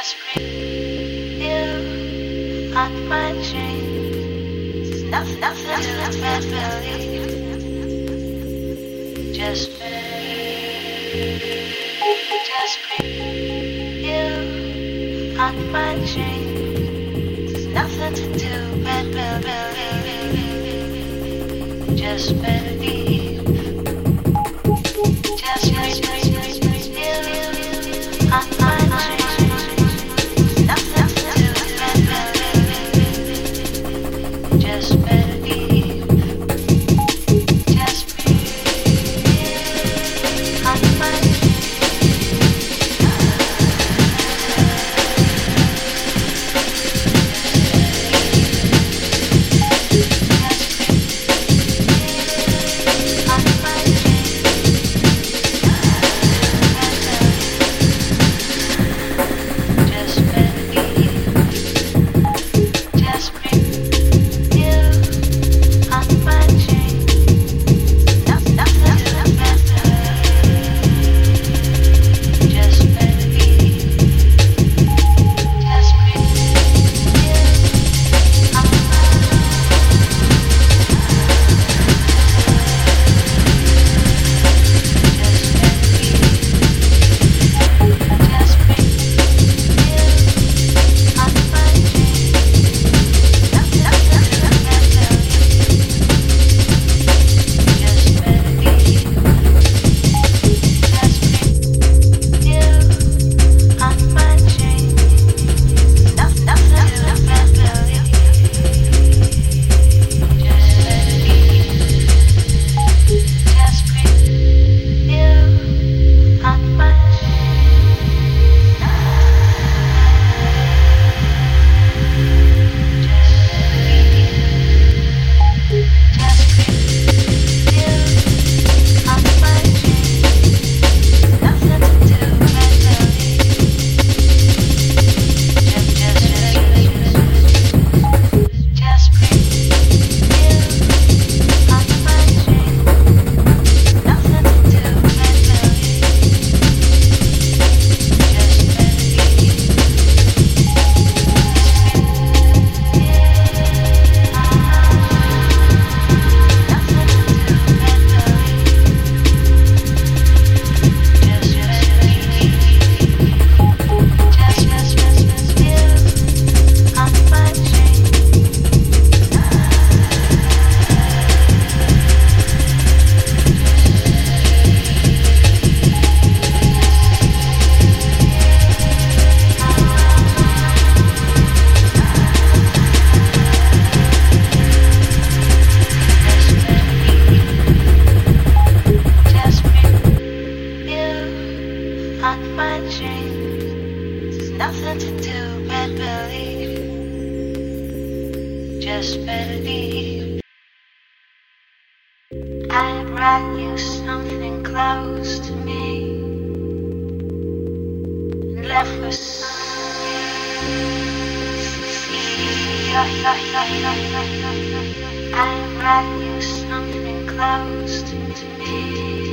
Just breathe you on my dreams. Nothing, nothing, nothing, nothing. Just breathe. Just breathe you on my dreams. Nothing to do but believe. Just believe. But believe. Just believe. I brought you something close to me. And left with I brought you something close to me.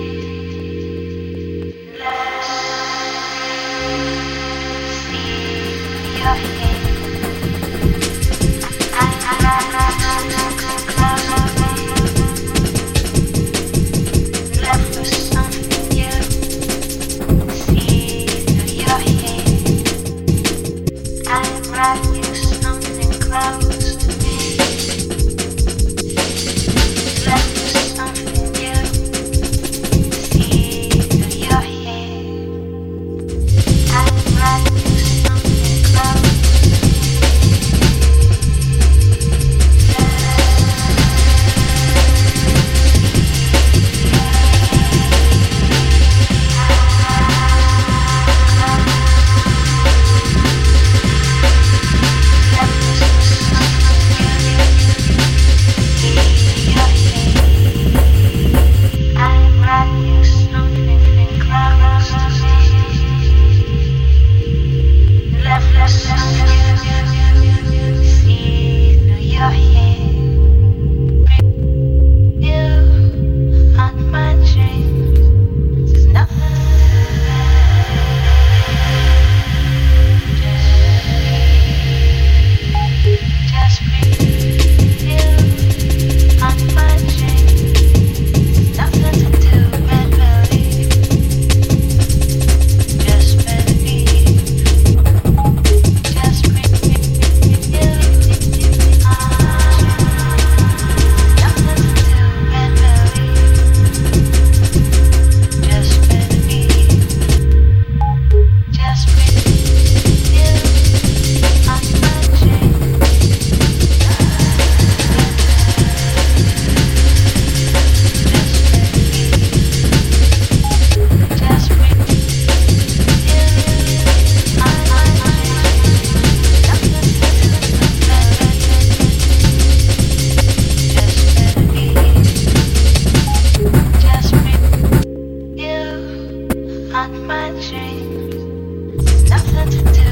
on my dreams. Nothing to do.